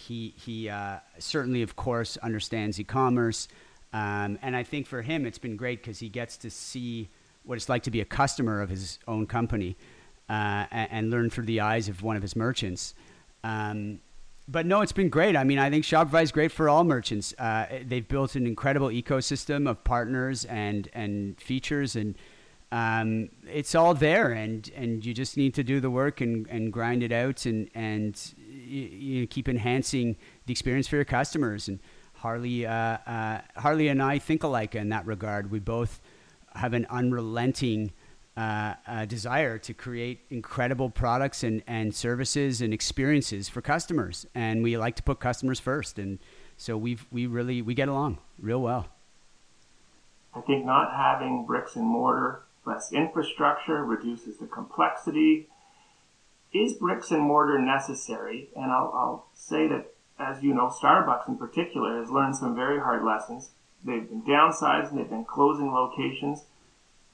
[SPEAKER 2] he he uh, certainly, of course, understands e-commerce, um, and I think for him, it's been great because he gets to see what it's like to be a customer of his own company uh, and, and, learn through the eyes of one of his merchants. Um, but no, it's been great. I mean, I think Shopify is great for all merchants. Uh, they've built an incredible ecosystem of partners and and features, and um, it's all there. And, and you just need to do the work and, and grind it out, and and you, you keep enhancing the experience for your customers. And Harley, uh, uh, Harley and I think alike in that regard. We both have an unrelenting uh, desire to create incredible products and, and services and experiences for customers. And we like to put customers first. And so we've, we really, we get along real well.
[SPEAKER 3] I think not having bricks and mortar, less infrastructure reduces the complexity. Is bricks and mortar necessary? And I'll, I'll say that, as you know, Starbucks in particular has learned some very hard lessons. They've been downsizing, they've been closing locations.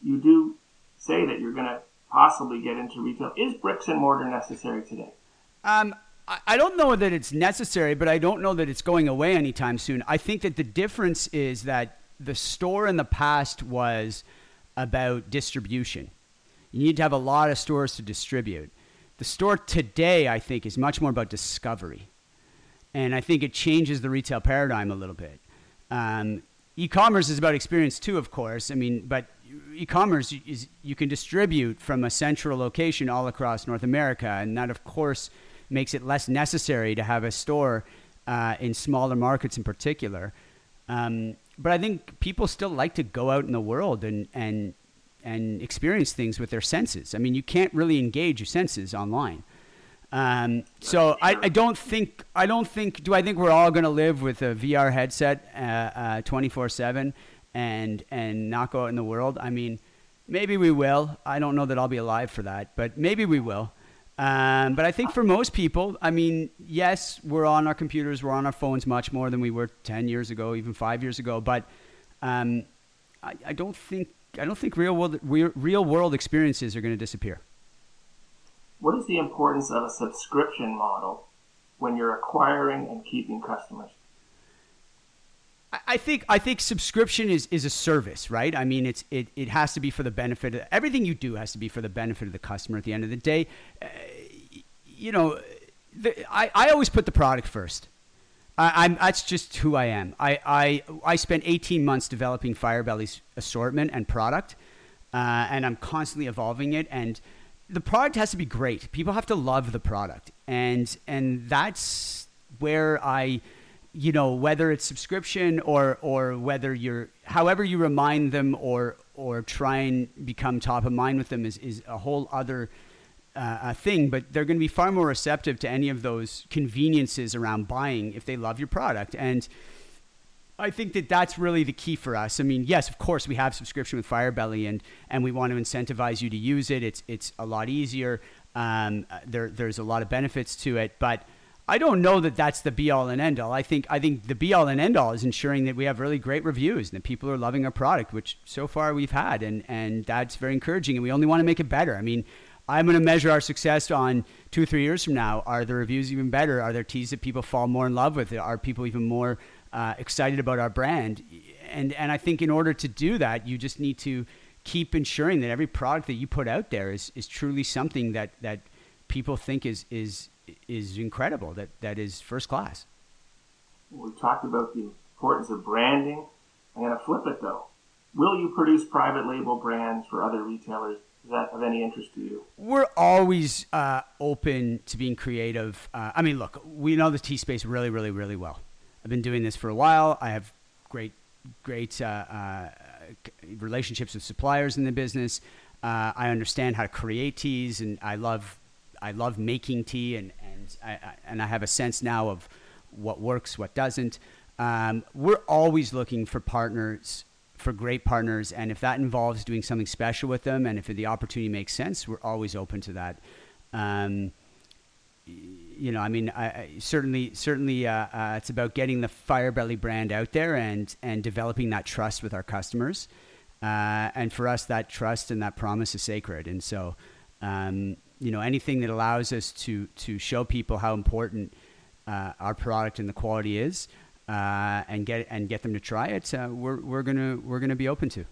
[SPEAKER 3] You do say that you're going to possibly get into retail. Is bricks and mortar necessary today?
[SPEAKER 2] Um, I don't know that it's necessary, but I don't know that it's going away anytime soon. I think that the difference is that the store in the past was about distribution. You need to have a lot of stores to distribute. The store today, I think, is much more about discovery. And I think it changes the retail paradigm a little bit. Um, e-commerce is about experience too, of course. I mean, but e-commerce is you can distribute from a central location all across North America, and that of course makes it less necessary to have a store uh, in smaller markets in particular. Um, but I think people still like to go out in the world and and and experience things with their senses. I mean, you can't really engage your senses online. Um, so I, I, don't think I don't think do I think we're all going to live with a VR headset uh, uh, twenty four seven and and not go out in the world. I mean, maybe we will. I don't know that I'll be alive for that, but maybe we will. Um, but I think for most people, I mean, yes, we're on our computers, we're on our phones much more than we were ten years ago, even five years ago. But um, I, I, don't think I don't think real world real world experiences are going to disappear.
[SPEAKER 3] What is the importance of a subscription model when you're acquiring and keeping customers?
[SPEAKER 2] I think I think subscription is, is a service, right? I mean, it's it, it has to be for the benefit of everything you do has to be for the benefit of the customer. At the end of the day, uh, you know, the, I I always put the product first. I, am that's just who I am. I, I I spent 18 months developing Firebelly's assortment and product, uh, and I'm constantly evolving it. And the product has to be great. People have to love the product, and and that's where I you know whether it's subscription or or whether you're however you remind them or or try and become top of mind with them is is a whole other uh, thing but they're going to be far more receptive to any of those conveniences around buying if they love your product and I think that that's really the key for us. I mean, yes, of course, we have subscription with Firebelly, and and we want to incentivize you to use it. It's it's a lot easier. Um, there there's a lot of benefits to it, but I don't know that that's the be all and end all. I think I think the be all and end all is ensuring that we have really great reviews and that people are loving our product, which so far we've had, and and that's very encouraging. And we only want to make it better. I mean, I'm going to measure our success on two or three years from now. Are the reviews even better? Are there teas that people fall more in love with? Are people even more uh, excited about our brand? And and I think in order to do that, you just need to keep ensuring that every product that you put out there is is truly something that that people think is is is incredible. That that is first class.
[SPEAKER 3] We talked about the importance of branding. I'm going to flip it though. Will you produce private label brands for other retailers? Is that of any interest to you?
[SPEAKER 2] We're always uh, open to being creative. Uh, I mean, look, we know the tea space really, really, really well. I've been doing this for a while. I have great, great uh, uh relationships with suppliers in the business. Uh, I understand how to create teas, and I love I love making tea, and and I, I, and I have a sense now of what works, what doesn't. Um, we're always looking for partners, for great partners, and if that involves doing something special with them, and if the opportunity makes sense, we're always open to that. Um, you know, I mean, I, I certainly, certainly, uh, uh, it's about getting the Firebelly brand out there and and developing that trust with our customers. Uh, and for us, that trust and that promise is sacred. And so, um, you know, anything that allows us to to show people how important uh, our product and the quality is, uh, and get and get them to try it, uh, we're we're gonna we're gonna be open to.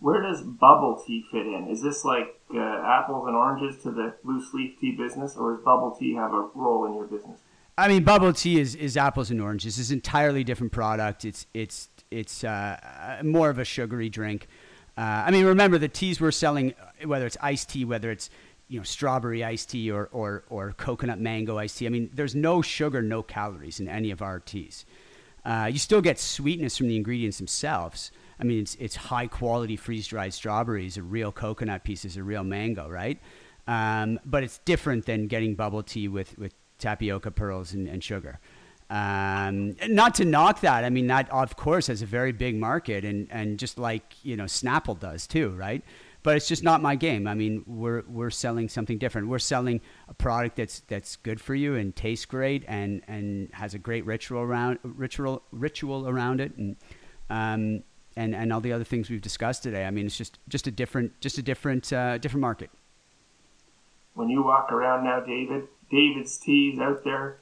[SPEAKER 3] Where does bubble tea fit in? Is this like uh, apples and oranges to the loose leaf tea business, or does bubble tea have a role in your business?
[SPEAKER 2] I mean, bubble tea is, is apples and oranges. It's an entirely different product. It's it's it's uh, more of a sugary drink. Uh, I mean, remember the teas we're selling, whether it's iced tea, whether it's you know strawberry iced tea or, or, or coconut mango iced tea. I mean, there's no sugar, no calories in any of our teas. Uh, you still get sweetness from the ingredients themselves. I mean, it's, it's high quality freeze dried strawberries, a real coconut pieces, a real mango, right? Um, but it's different than getting bubble tea with, with tapioca pearls and, and sugar. Um, not to knock that. I mean, that of course has a very big market, and, and just like you know, Snapple does too, right? But it's just not my game. I mean, we're we're selling something different. We're selling a product that's that's good for you and tastes great, and, and has a great ritual around ritual ritual around it, and um, and and all the other things we've discussed today. I mean, it's just just a different just a different uh, different market.
[SPEAKER 3] When you walk around now, David, David's Teas out there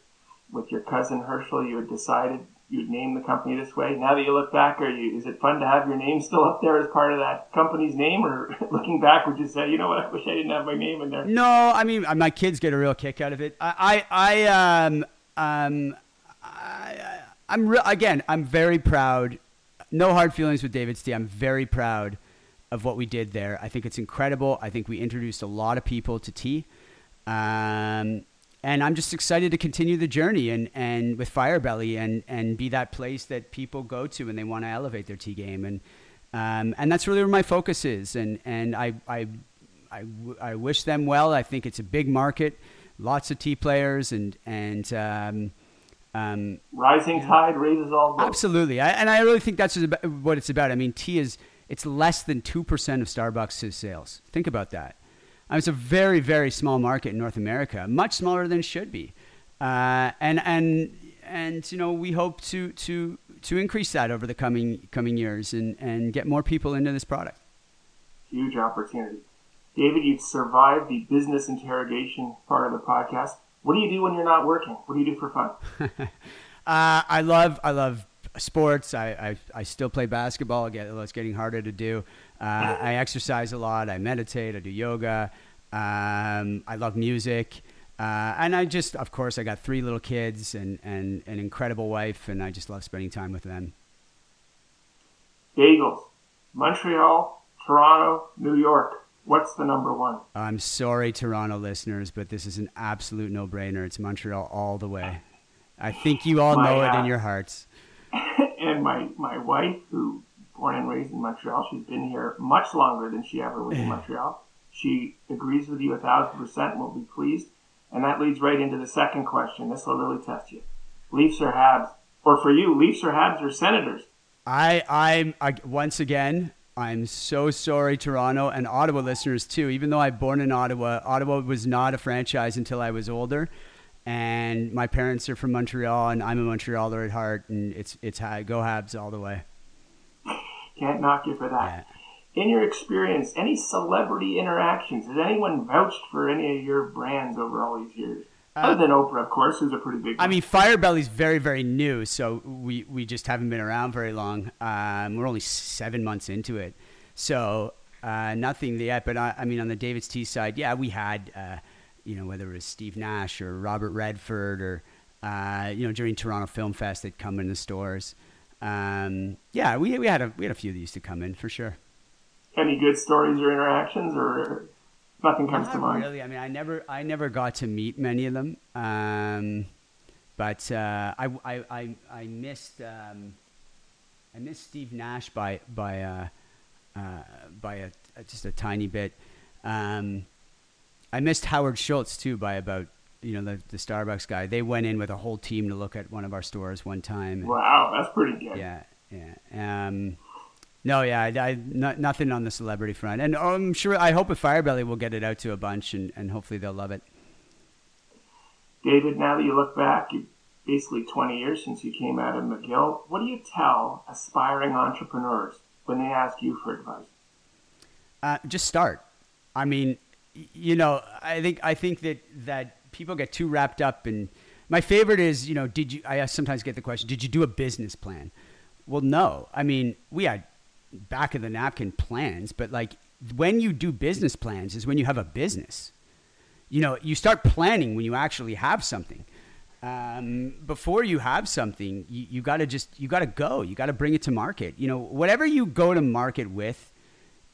[SPEAKER 3] with your cousin Herschel, you had decided you'd name the company this way. Now that you look back, are you is it fun to have your name still up there as part of that company's name, or looking back, would you say, you know what, I wish I didn't have my name in there?
[SPEAKER 2] No, I mean my kids get a real kick out of it. I I, I um um I, I'm re- again I'm very proud. No hard feelings with David Tea. I'm very proud of what we did there. I think it's incredible. I think we introduced a lot of people to tea. Um, and I'm just excited to continue the journey and, and with Firebelly and, and be that place that people go to when they want to elevate their tea game. And, um, and that's really where my focus is. And, and I, I, I, I wish them well. I think it's a big market, lots of tea players and, and, um, um,
[SPEAKER 3] rising yeah. tide raises all boats.
[SPEAKER 2] Absolutely. I, and I really think that's what it's about. I mean, tea is, it's less than 2% of Starbucks' sales. Think about that. I mean, it's a very, very small market in North America, much smaller than it should be. Uh, and, and, and, you know, we hope to, to, to increase that over the coming, coming years and, and get more people into this product.
[SPEAKER 3] Huge opportunity. David, you've survived the business interrogation part of the podcast. What do you do when you're not working? What do you do for fun?
[SPEAKER 2] uh, I love I love sports. I, I, I still play basketball. Again, it's getting harder to do. Uh, I exercise a lot. I meditate. I do yoga. Um, I love music. Uh, and I just, of course, I got three little kids and, and an incredible wife, and I just love spending time with them.
[SPEAKER 3] Bagels, Montreal, Toronto, New York. What's the number one?
[SPEAKER 2] I'm sorry, Toronto listeners, but this is an absolute no brainer. It's Montreal all the way. I think you all my, know it in uh, your hearts.
[SPEAKER 3] and my, my wife, who born and raised in Montreal. She's been here much longer than she ever was in Montreal. She agrees with you a thousand percent and will be pleased. And that leads right into the second question. This will really test you. Leafs or Habs? Or for you, Leafs or Habs or Senators?
[SPEAKER 2] I, I'm, I, once again, I'm so sorry, Toronto and Ottawa listeners too. Even though I'm born in Ottawa, Ottawa was not a franchise until I was older. And my parents are from Montreal, and I'm a Montrealer at heart, and it's it's go Habs all the way.
[SPEAKER 3] Can't knock you for that. Yeah. In your experience, any celebrity interactions? Has anyone vouched for any of your brands over all these years? Uh, Other than Oprah, of course, who's a pretty big.
[SPEAKER 2] One. I mean, Firebelly's very, very new, so we we just haven't been around very long. Um, we're only seven months into it, so uh, nothing yet. But I, I, mean, on the David's Tea side, yeah, we had, uh, you know, whether it was Steve Nash or Robert Redford or, uh, you know, during Toronto Film Fest, they'd come in the stores. Um, yeah, we we had a we had a few of these to come in for sure.
[SPEAKER 3] Any good stories or interactions, or nothing comes
[SPEAKER 2] Not
[SPEAKER 3] to mind?
[SPEAKER 2] Really, I mean, I never I never got to meet many of them, um, but uh, I, I I I missed um, I missed Steve Nash by by uh, uh, by a, just a tiny bit. Um, I missed Howard Schultz too by about you know, the, the Starbucks guy, they went in with a whole team to look at one of our stores one time.
[SPEAKER 3] And, wow, that's pretty good.
[SPEAKER 2] Yeah, yeah. Um, no, yeah, I, I not, nothing on the celebrity front, and I'm sure. I hope with Firebelly we'll get it out to a bunch, and, and hopefully they'll love it.
[SPEAKER 3] David, now that you look back, you basically 20 years since you came out of McGill. What do you tell aspiring entrepreneurs when they ask you for advice?
[SPEAKER 2] Uh, just start. I mean, you know, I think I think that that people get too wrapped up in. My favorite is, you know, did you? I sometimes get the question, did you do a business plan? Well, no. I mean, we had back of the napkin plans, but like when you do business plans is when you have a business. You know, you start planning when you actually have something. Um, before you have something, you, you got to just you got to go. You got to bring it to market. You know, whatever you go to market with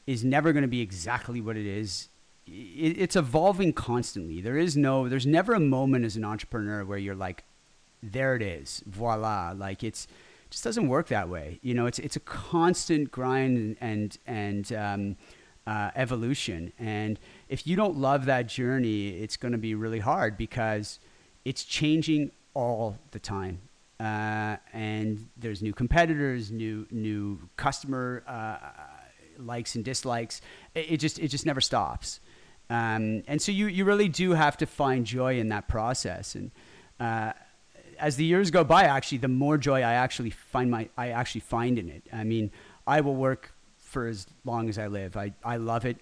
[SPEAKER 2] is never going to be exactly what it is. It, it's evolving constantly. There is no, there's never a moment as an entrepreneur where you're like, there it is, voila. Like it's it just doesn't work that way. You know, it's it's a constant grind and and um, uh, evolution. And if you don't love that journey, it's going to be really hard because it's changing all the time. Uh, and there's new competitors, new new customer uh, likes and dislikes. It, it, just it just never stops. Um, and so you you really do have to find joy in that process. And uh, as the years go by, actually, the more joy I actually find my I actually find in it. I mean, I will work for as long as I live. I, I love it.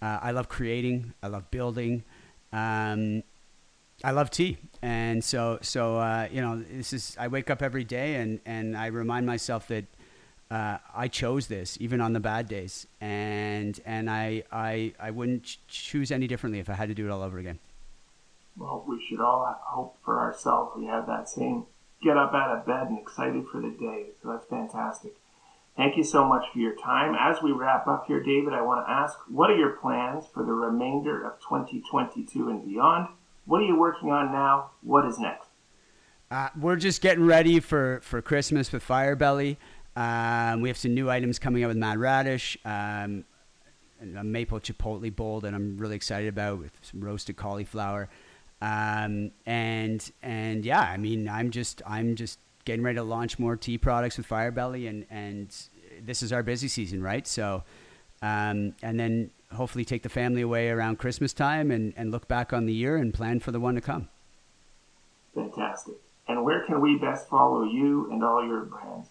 [SPEAKER 2] Uh, I love creating. I love building. Um, I love tea, and so so uh, you know this is. I wake up every day and and I remind myself that uh, I chose this even on the bad days, and and I I I wouldn't choose any differently if I had to do it all over again.
[SPEAKER 3] Well, we should all hope for ourselves we have that same get up out of bed and excited for the day. So that's fantastic. Thank you so much for your time. As we wrap up here, David, I want to ask what are your plans for the remainder of 2022 and beyond? What are you working on now? What is next?
[SPEAKER 2] Uh, we're just getting ready for, for Christmas with Firebelly. Um, we have some new items coming out with Mad Radish, um, a maple chipotle bowl that I'm really excited about with some roasted cauliflower. Um, and and yeah, I mean, I'm just I'm just getting ready to launch more tea products with Firebelly, and and this is our busy season, right? So, um, and then hopefully take the family away around Christmas time, and and look back on the year and plan for the one to come.
[SPEAKER 3] Fantastic. And where can we best follow you and all your brands?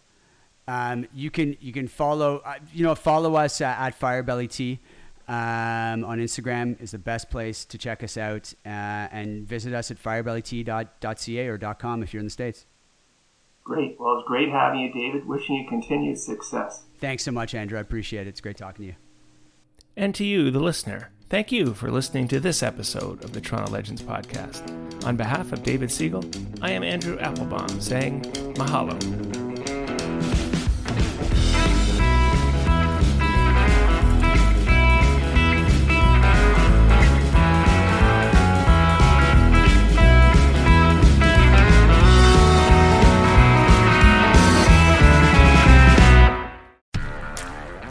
[SPEAKER 2] Um, you can you can follow uh, you know follow us at, at Firebelly Tea um, on Instagram is the best place to check us out uh, and visit us at firebellytea.ca or .com if you're in the states.
[SPEAKER 3] Great. Well, it's great having you, David. Wishing you continued success.
[SPEAKER 2] Thanks so much, Andrew. I appreciate it. It's great talking to you.
[SPEAKER 1] And to you, the listener, thank you for listening to this episode of the Toronto Legends podcast. On behalf of David Segal, I am Andrew Applebaum saying mahalo.